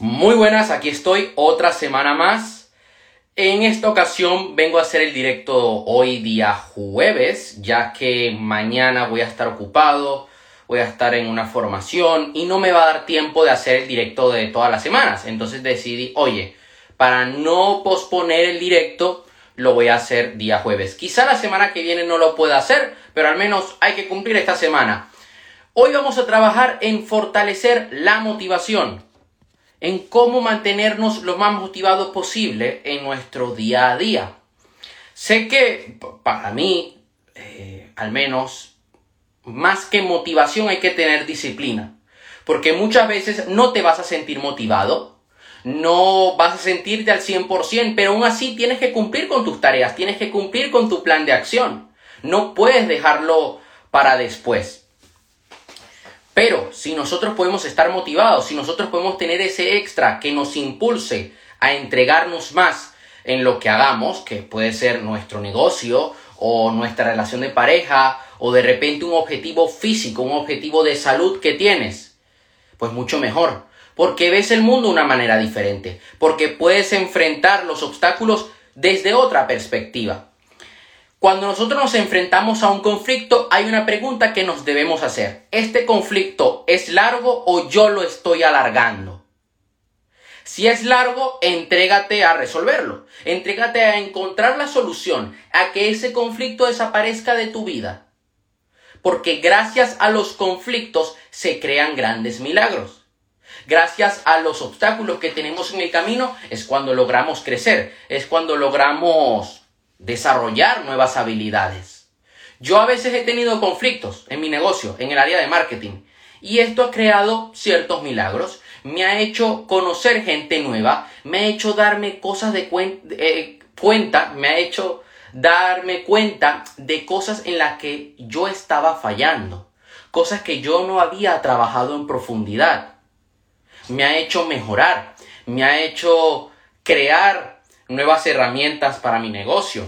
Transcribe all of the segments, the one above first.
Muy buenas, aquí estoy otra semana más. En esta ocasión vengo a hacer el directo hoy día jueves, ya que mañana voy a estar ocupado, voy a estar en una formación y no me va a dar tiempo de hacer el directo de todas las semanas. Entonces decidí, oye, para no posponer el directo, lo voy a hacer día jueves. Quizá la semana que viene no lo pueda hacer, pero al menos hay que cumplir esta semana. Hoy vamos a trabajar en fortalecer la motivación en cómo mantenernos lo más motivados posible en nuestro día a día. Sé que para mí, eh, al menos, más que motivación hay que tener disciplina. Porque muchas veces no te vas a sentir motivado, no vas a sentirte al 100%, pero aún así tienes que cumplir con tus tareas, tienes que cumplir con tu plan de acción. No puedes dejarlo para después. Pero si nosotros podemos estar motivados, si nosotros podemos tener ese extra que nos impulse a entregarnos más en lo que hagamos, que puede ser nuestro negocio o nuestra relación de pareja o de repente un objetivo físico, un objetivo de salud que tienes, pues mucho mejor, porque ves el mundo de una manera diferente, porque puedes enfrentar los obstáculos desde otra perspectiva. Cuando nosotros nos enfrentamos a un conflicto, hay una pregunta que nos debemos hacer. ¿Este conflicto es largo o yo lo estoy alargando? Si es largo, entrégate a resolverlo. Entrégate a encontrar la solución, a que ese conflicto desaparezca de tu vida. Porque gracias a los conflictos se crean grandes milagros. Gracias a los obstáculos que tenemos en el camino es cuando logramos crecer, es cuando logramos desarrollar nuevas habilidades. Yo a veces he tenido conflictos en mi negocio, en el área de marketing, y esto ha creado ciertos milagros, me ha hecho conocer gente nueva, me ha hecho darme cosas de eh, cuenta, me ha hecho darme cuenta de cosas en las que yo estaba fallando, cosas que yo no había trabajado en profundidad. Me ha hecho mejorar, me ha hecho crear nuevas herramientas para mi negocio,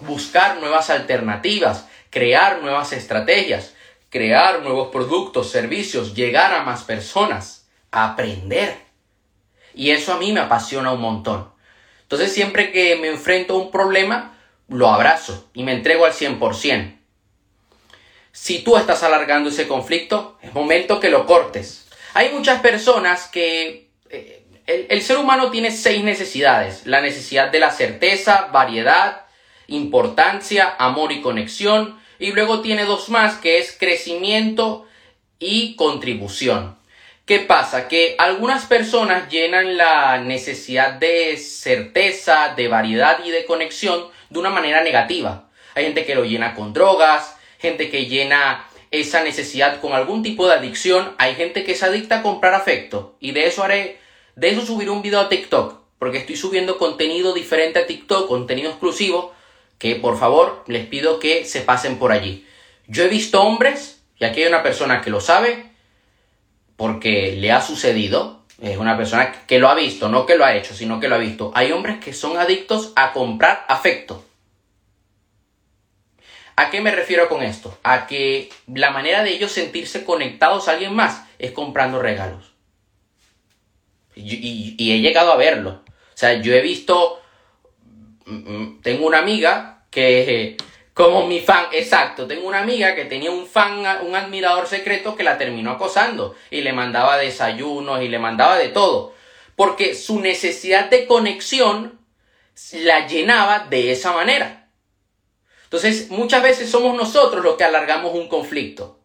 buscar nuevas alternativas, crear nuevas estrategias, crear nuevos productos, servicios, llegar a más personas, aprender. Y eso a mí me apasiona un montón. Entonces siempre que me enfrento a un problema, lo abrazo y me entrego al 100%. Si tú estás alargando ese conflicto, es momento que lo cortes. Hay muchas personas que el, ser humano tiene seis necesidades. La necesidad de la certeza, variedad, importancia, amor y conexión. Y luego tiene dos más que es crecimiento y contribución. ¿Qué pasa? Que algunas personas llenan la necesidad de certeza, de variedad y de conexión de una manera negativa. Hay gente que lo llena con drogas, gente que llena esa necesidad con algún tipo de adicción, hay gente que se adicta a comprar afecto y de eso haré de eso subiré un video a TikTok, porque estoy subiendo contenido diferente a TikTok, contenido exclusivo, que por favor les pido que se pasen por allí. Yo he visto hombres, y aquí hay una persona que lo sabe, porque le ha sucedido, es una persona que lo ha visto, no que lo ha hecho, sino que lo ha visto. Hay hombres que son adictos a comprar afecto. ¿A qué me refiero con esto? A que la manera de ellos sentirse conectados a alguien más es comprando regalos. Y, he llegado a verlo. O sea, yo he visto, mm, mm, tengo una amiga que, como mi fan, exacto, tengo una amiga que tenía un fan, un admirador secreto que la terminó acosando y le mandaba desayunos y le mandaba de todo. Porque su necesidad de conexión la llenaba de esa manera. Entonces, muchas veces somos nosotros los que alargamos un conflicto.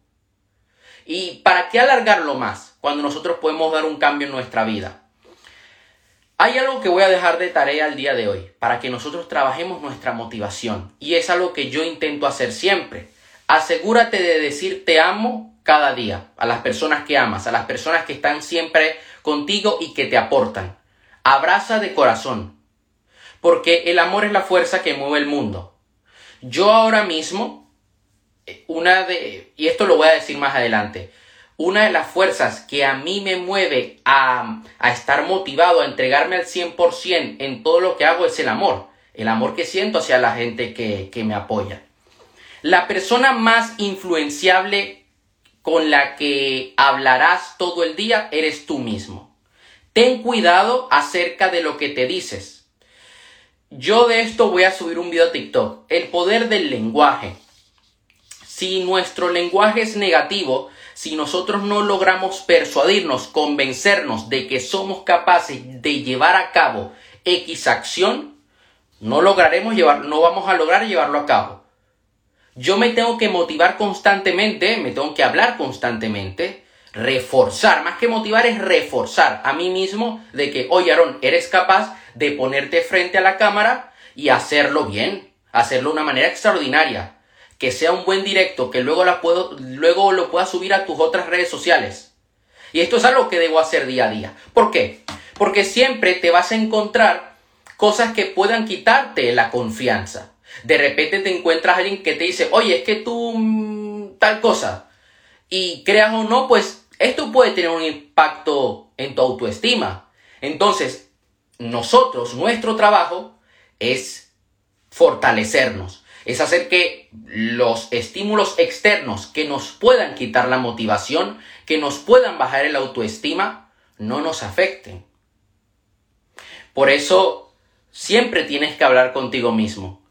¿Y para qué alargarlo más cuando nosotros podemos dar un cambio en nuestra vida? Hay algo que voy a dejar de tarea el día de hoy para que nosotros trabajemos nuestra motivación y es algo que yo intento hacer siempre. Asegúrate de decir te amo cada día a las personas que amas, a las personas que están siempre contigo y que te aportan. Abraza de corazón, porque el amor es la fuerza que mueve el mundo. Yo ahora mismo, eh, una de, y esto lo voy a decir más adelante, una de las fuerzas que a mí me mueve a, estar motivado, a entregarme al 100% en todo lo que hago es el amor. El amor que siento hacia la gente que, que me apoya. La persona más influenciable con la que hablarás todo el día eres tú mismo. Ten cuidado acerca de lo que te dices. Yo de esto voy a subir un video a TikTok. El poder del lenguaje. Si nuestro lenguaje es negativo, si nosotros no logramos persuadirnos, convencernos de que somos capaces de llevar a cabo X acción, no lograremos llevar, no vamos a lograr llevarlo a cabo. Yo me tengo que motivar constantemente, me tengo que hablar constantemente, reforzar, más que motivar es reforzar a mí mismo de que, oye Aaron, eres capaz de ponerte frente a la cámara y hacerlo bien, hacerlo de una manera extraordinaria, que sea un buen directo, que luego, la puedo, luego lo puedas subir a tus otras redes sociales. Y esto es algo que debo hacer día a día. ¿Por qué? Porque siempre te vas a encontrar cosas que puedan quitarte la confianza. De repente te encuentras a alguien que te dice, oye, es que tú mm, tal cosa. Y creas o no, pues esto puede tener un impacto en tu autoestima. Entonces, nosotros, nuestro trabajo es fortalecernos, es hacer que los estímulos externos que nos puedan quitar la motivación, que nos puedan bajar el autoestima, no nos afecten. Por eso, siempre tienes que hablar contigo mismo.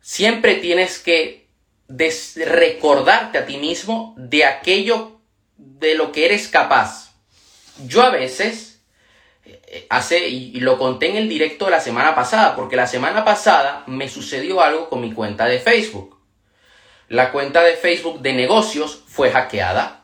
Siempre tienes que recordarte a ti mismo de aquello de lo que eres capaz. Yo a veces, hace, y lo conté en el directo de la semana pasada, porque la semana pasada me sucedió algo con mi cuenta de Facebook. La cuenta de Facebook de negocios fue hackeada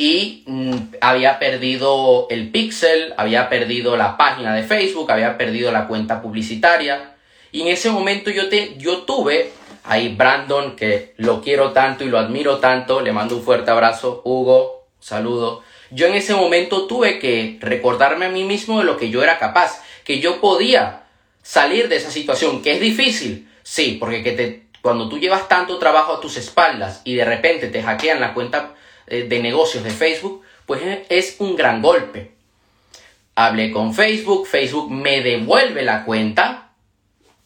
y mm, había perdido el pixel, había perdido la página de Facebook, había perdido la cuenta publicitaria. Y en ese momento yo, te, yo tuve ahí Brandon, que lo quiero tanto y lo admiro tanto, le mando un fuerte abrazo. Hugo, saludo. Yo en ese momento tuve que recordarme a mí mismo de lo que yo era capaz, que yo podía salir de esa situación, que es difícil. Sí, porque que te, cuando tú llevas tanto trabajo a tus espaldas y de repente te hackean la cuenta eh, de negocios de Facebook, pues es un gran golpe. Hablé con Facebook, Facebook me devuelve la cuenta.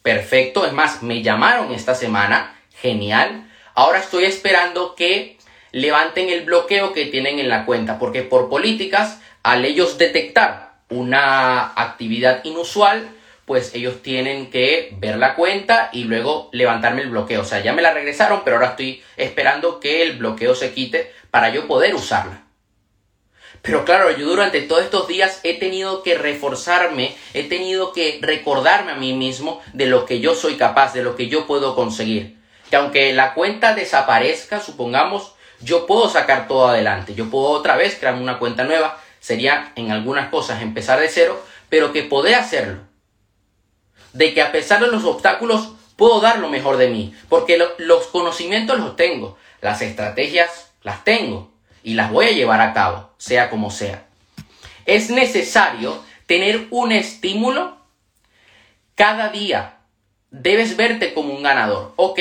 Perfecto, es más, me llamaron esta semana, genial. Ahora estoy esperando que levanten el bloqueo que tienen en la cuenta, porque por políticas, al ellos detectar una actividad inusual, pues ellos tienen que ver la cuenta y luego levantarme el bloqueo. O sea, ya me la regresaron, pero ahora estoy esperando que el bloqueo se quite para yo poder usarla. Pero claro, yo durante todos estos días he tenido que reforzarme, he tenido que recordarme a mí mismo de lo que yo soy capaz, de lo que yo puedo conseguir. Que aunque la cuenta desaparezca, supongamos, yo puedo sacar todo adelante. Yo puedo otra vez crearme una cuenta nueva. Sería en algunas cosas empezar de cero, pero que podré hacerlo de que a pesar de los obstáculos puedo dar lo mejor de mí, porque los conocimientos los tengo, las estrategias las tengo y las voy a llevar a cabo, sea como sea. Es necesario tener un estímulo cada día. Debes verte como un ganador. Ok,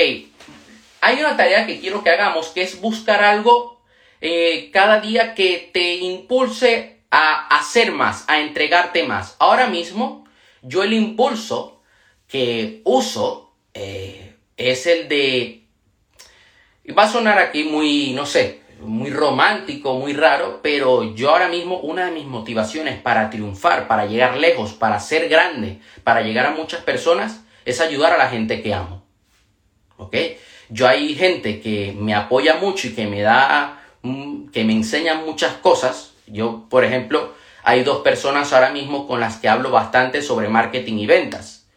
hay una tarea que quiero que hagamos, que es buscar algo eh, cada día que te impulse a hacer más, a entregarte más. Ahora mismo, yo el impulso que uso eh, es el de... Va a sonar aquí muy, no sé, muy romántico, muy raro, pero yo ahora mismo una de mis motivaciones para triunfar, para llegar lejos, para ser grande, para llegar a muchas personas, es ayudar a la gente que amo. ¿Ok? Yo hay gente que me apoya mucho y que me da, mm, que me enseña muchas cosas. Yo, por ejemplo, hay dos personas ahora mismo con las que hablo bastante sobre marketing y ventas.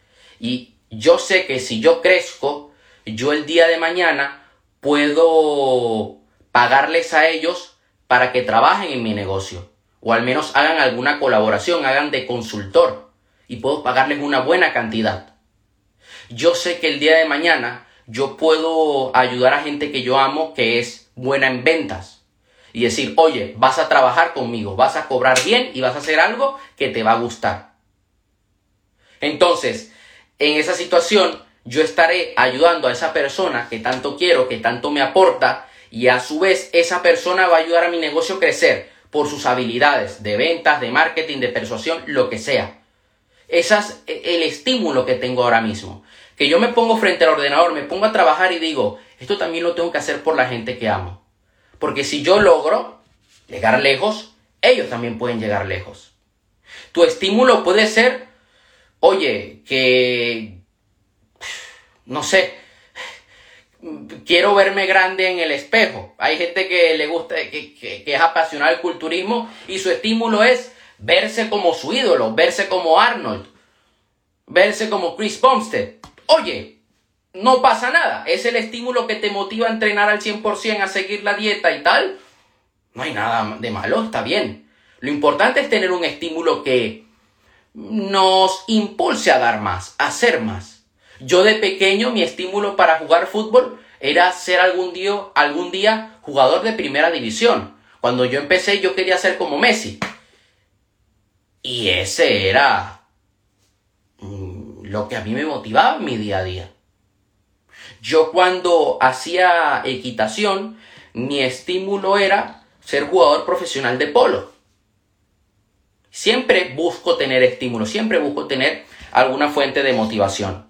Y yo sé que si yo crezco, yo el día de mañana puedo pagarles a ellos para que trabajen en mi negocio. O al menos hagan alguna colaboración, hagan de consultor. Y puedo pagarles una buena cantidad. Yo sé que el día de mañana yo puedo ayudar a gente que yo amo que es buena en ventas. Y decir, oye, vas a trabajar conmigo, vas a cobrar bien y vas a hacer algo que te va a gustar. Entonces, en esa situación yo estaré ayudando a esa persona que tanto quiero, que tanto me aporta, y a su vez esa persona va a ayudar a mi negocio a crecer por sus habilidades de ventas, de marketing, de persuasión, lo que sea. Ese es el estímulo que tengo ahora mismo. Que yo me pongo frente al ordenador, me pongo a trabajar y digo, esto también lo tengo que hacer por la gente que amo. Porque si yo logro llegar lejos, ellos también pueden llegar lejos. Tu estímulo puede ser, oye, que, no sé, quiero verme grande en el espejo. Hay gente que le gusta, que, es apasionada al culturismo y su estímulo es verse como su ídolo, verse como Arnold, verse como Chris Bumstead. Oye, no pasa nada. Es el estímulo que te motiva a entrenar al 100%, a seguir la dieta y tal. No hay nada de malo, está bien. Lo importante es tener un estímulo que nos impulse a dar más, a hacer más. Yo de pequeño mi estímulo para jugar fútbol era ser algún día, algún día jugador de primera división. Cuando yo empecé yo quería ser como Messi. Y ese era lo que a mí me motivaba en mi día a día. Yo cuando hacía equitación, mi estímulo era ser jugador profesional de polo. Siempre busco tener estímulo, siempre busco tener alguna fuente de motivación.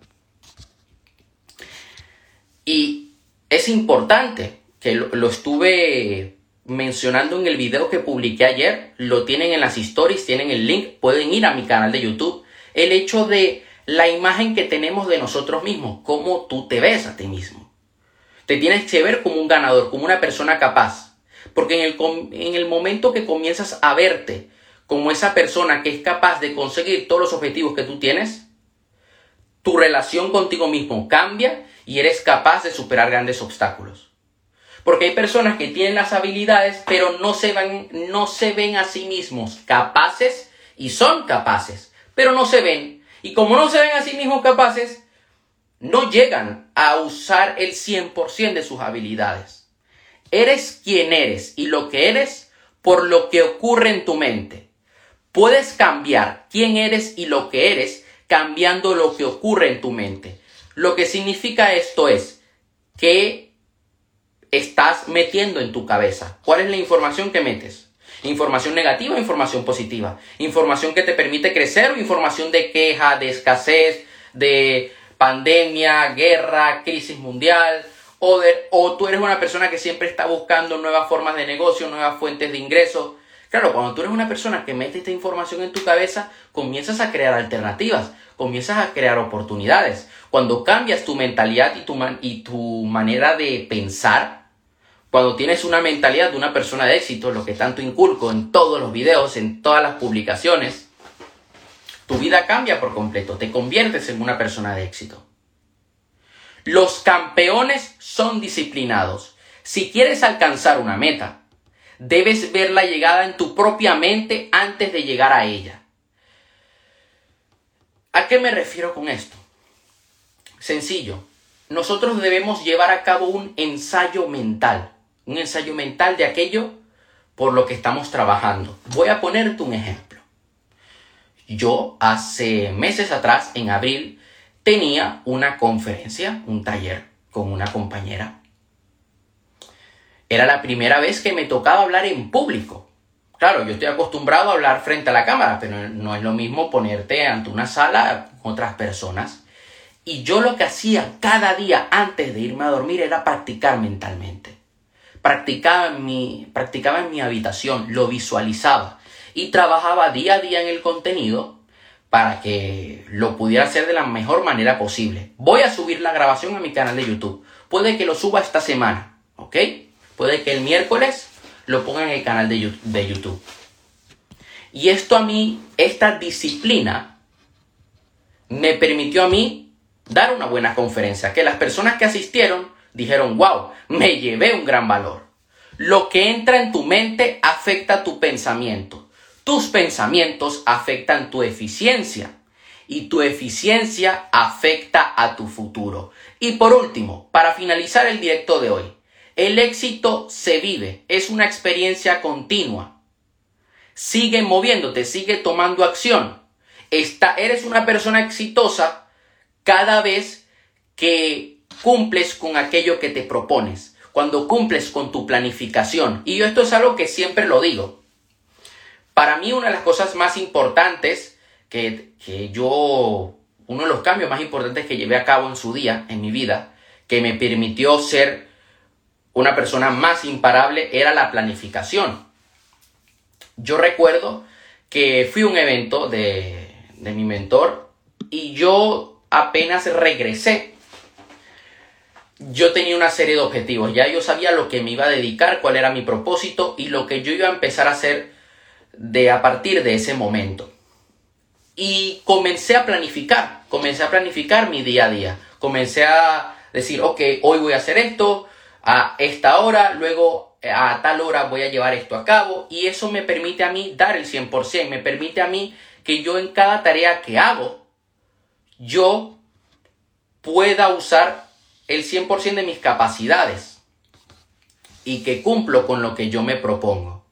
Y es importante que lo, estuve mencionando en el video que publiqué ayer, lo tienen en las stories, tienen el link, pueden ir a mi canal de YouTube. El hecho de la imagen que tenemos de nosotros mismos, cómo tú te ves a ti mismo. Te tienes que ver como un ganador, como una persona capaz. Porque en el, en el momento que comienzas a verte como esa persona que es capaz de conseguir todos los objetivos que tú tienes, tu relación contigo mismo cambia y eres capaz de superar grandes obstáculos. Porque hay personas que tienen las habilidades, pero no se, ven, no se ven a sí mismos capaces y son capaces, pero no se ven y como no se ven a sí mismos capaces, no llegan a usar el 100% de sus habilidades. Eres quien eres y lo que eres por lo que ocurre en tu mente. Puedes cambiar quién eres y lo que eres cambiando lo que ocurre en tu mente. Lo que significa esto es que estás metiendo en tu cabeza. ¿Cuál es la información que metes? Información negativa, información positiva. Información que te permite crecer información de queja, de escasez, de pandemia, guerra, crisis mundial. O, o tú eres una persona que siempre está buscando nuevas formas de negocio, nuevas fuentes de ingresos. Claro, cuando tú eres una persona que mete esta información en tu cabeza, comienzas a crear alternativas, comienzas a crear oportunidades. Cuando cambias tu mentalidad y tu, y tu manera de pensar, cuando tienes una mentalidad de una persona de éxito, lo que tanto inculco en todos los videos, en todas las publicaciones, tu vida cambia por completo, te conviertes en una persona de éxito. Los campeones son disciplinados. Si quieres alcanzar una meta, debes ver la llegada en tu propia mente antes de llegar a ella. ¿A qué me refiero con esto? Sencillo, nosotros debemos llevar a cabo un ensayo mental un ensayo mental de aquello por lo que estamos trabajando. Voy a ponerte un ejemplo. Yo hace meses atrás, en abril, tenía una conferencia, un taller con una compañera. Era la primera vez que me tocaba hablar en público. Claro, yo estoy acostumbrado a hablar frente a la cámara, pero no es lo mismo ponerte ante una sala con otras personas. Y yo lo que hacía cada día antes de irme a dormir era practicar mentalmente practicaba en mi, practicaba en mi habitación, lo visualizaba y trabajaba día a día en el contenido para que lo pudiera hacer de la mejor manera posible. Voy a subir la grabación a mi canal de YouTube. Puede que lo suba esta semana, ¿ok? Puede que el miércoles lo ponga en el canal de, de YouTube. Y esto a mí, esta disciplina, me permitió a mí dar una buena conferencia. Que las personas que asistieron dijeron, wow, me llevé un gran valor. Lo que entra en tu mente afecta tu pensamiento. Tus pensamientos afectan tu eficiencia y tu eficiencia afecta a tu futuro. Y por último, para finalizar el directo de hoy, el éxito se vive, es una experiencia continua. Sigue moviéndote, sigue tomando acción. eres una persona exitosa cada vez que cumples con aquello que te propones, cuando cumples con tu planificación. Y yo esto es algo que siempre lo digo. Para mí una de las cosas más importantes que, que yo, uno de los cambios más importantes que llevé a cabo en su día, en mi vida, que me permitió ser una persona más imparable, era la planificación. Yo recuerdo que fui a un evento de, de mi mentor y yo apenas regresé. Yo tenía una serie de objetivos, ya yo sabía lo que me iba a dedicar, cuál era mi propósito y lo que yo iba a empezar a hacer de a partir de ese momento. Y comencé a planificar, comencé a planificar mi día a día. Comencé a decir, ok, hoy voy a hacer esto, a esta hora, luego a tal hora voy a llevar esto a cabo y eso me permite a mí dar el 100%, me permite a mí que yo en cada tarea que hago, yo pueda usar el 100% de mis capacidades y que cumplo con lo que yo me propongo.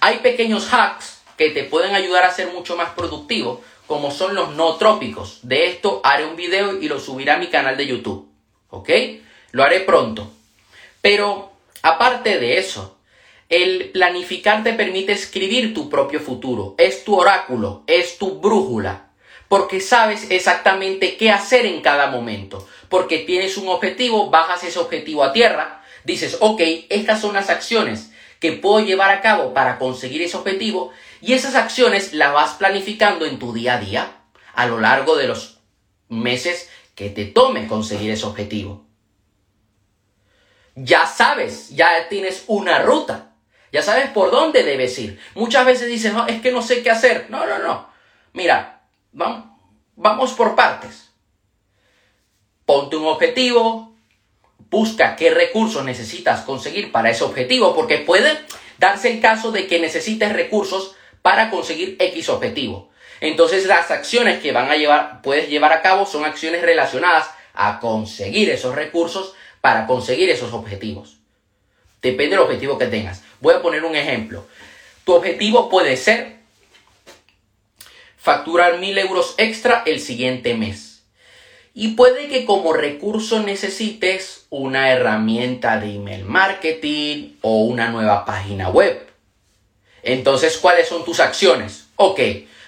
Hay pequeños hacks que te pueden ayudar a ser mucho más productivo, como son los no trópicos. De esto haré un video y lo subiré a mi canal de YouTube. ¿Ok? Lo haré pronto. Pero aparte de eso, el planificar te permite escribir tu propio futuro. Es tu oráculo, es tu brújula. Porque sabes exactamente qué hacer en cada momento. Porque tienes un objetivo, bajas ese objetivo a tierra, dices, ok, estas son las acciones que puedo llevar a cabo para conseguir ese objetivo y esas acciones las vas planificando en tu día a día a lo largo de los meses que te tome conseguir ese objetivo. Ya sabes, ya tienes una ruta, ya sabes por dónde debes ir. Muchas veces dices, no, es que no sé qué hacer. No, no, no. Mira, vamos, por partes. Ponte un objetivo, busca qué recursos necesitas conseguir para ese objetivo, porque puede darse el caso de que necesites recursos para conseguir X objetivo. Entonces las acciones que van a llevar, puedes llevar a cabo son acciones relacionadas a conseguir esos recursos para conseguir esos objetivos. Depende del objetivo que tengas. Voy a poner un ejemplo. Tu objetivo puede ser facturar mil euros extra el siguiente mes. Y puede que como recurso necesites una herramienta de email marketing o una nueva página web. Entonces, ¿cuáles son tus acciones? Ok,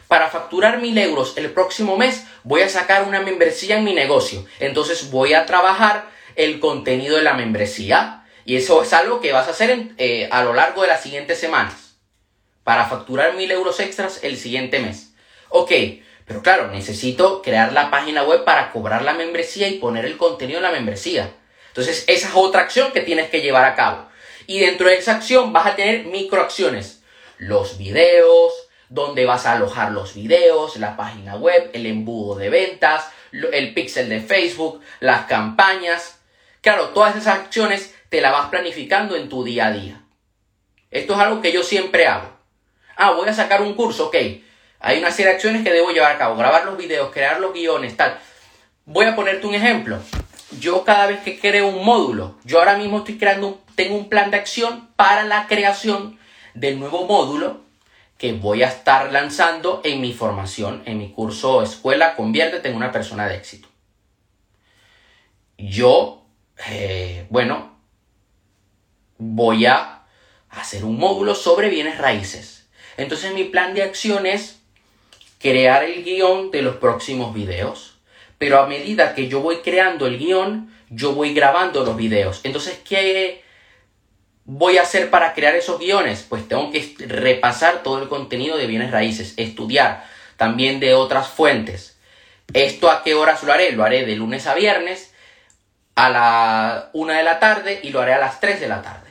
para facturar mil euros el próximo mes voy a sacar una membresía en mi negocio. Entonces voy a trabajar el contenido de la membresía. Y eso es algo que vas a hacer eh, a lo largo de las siguientes semanas. Para facturar mil euros extras el siguiente mes. Ok, pero claro, necesito crear la página web para cobrar la membresía y poner el contenido en la membresía. Entonces, esa es otra acción que tienes que llevar a cabo. Y dentro de esa acción vas a tener microacciones. Los videos, donde vas a alojar los videos, la página web, el embudo de ventas, el pixel de Facebook, las campañas. Claro, todas esas acciones te las vas planificando en tu día a día. Esto es algo que yo siempre hago. Ah, voy a sacar un curso, ok. Hay una serie de acciones que debo llevar a cabo. Grabar los videos, crear los guiones, tal. Voy a ponerte un ejemplo. Yo cada vez que creo un módulo, yo ahora mismo estoy creando, tengo un plan de acción para la creación del nuevo módulo que voy a estar lanzando en mi formación, en mi curso Escuela, conviértete en una persona de éxito. Yo, eh, bueno, voy a hacer un módulo sobre bienes raíces. Entonces mi plan de acción es crear el guion de los próximos videos. Pero a medida que yo voy creando el guion, yo voy grabando los videos. Entonces, ¿qué, voy a hacer para crear esos guiones? Pues tengo que repasar todo el contenido de bienes raíces, estudiar también de otras fuentes. ¿Esto a qué horas lo haré? Lo haré de lunes a viernes a la una de la tarde y lo haré a las 3 de la tarde.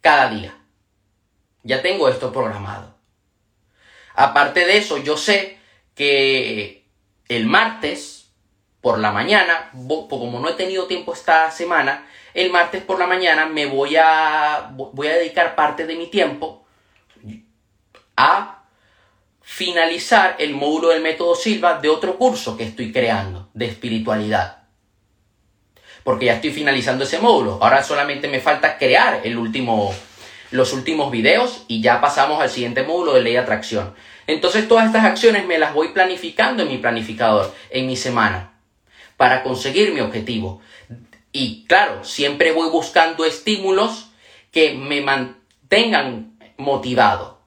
Cada día. Ya tengo esto programado. Aparte de eso, yo sé que el martes por la mañana, como no he tenido tiempo esta semana, el martes por la mañana me voy a, voy a dedicar parte de mi tiempo a finalizar el módulo del método Silva de otro curso que estoy creando de espiritualidad. Porque ya estoy finalizando ese módulo. Ahora solamente me falta crear el último, los últimos videos y ya pasamos al siguiente módulo de ley de atracción. Entonces todas estas acciones me las voy planificando en mi planificador, en mi semana, para conseguir mi objetivo. Y claro, siempre voy buscando estímulos que me mantengan motivado,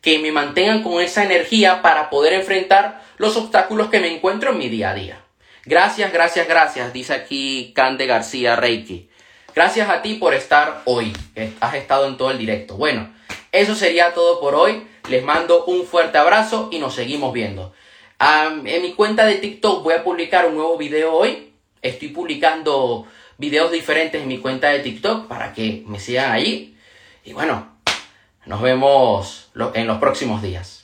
que me mantengan con esa energía para poder enfrentar los obstáculos que me encuentro en mi día a día. Gracias, gracias, gracias, dice aquí Cande García Reiki. Gracias a ti por estar hoy, has estado en todo el directo. Bueno, eso sería todo por hoy. Les mando un fuerte abrazo y nos seguimos viendo. en mi cuenta de TikTok voy a publicar un nuevo video hoy. Estoy publicando videos diferentes en mi cuenta de TikTok para que me sigan ahí. Y bueno, nos vemos en los próximos días.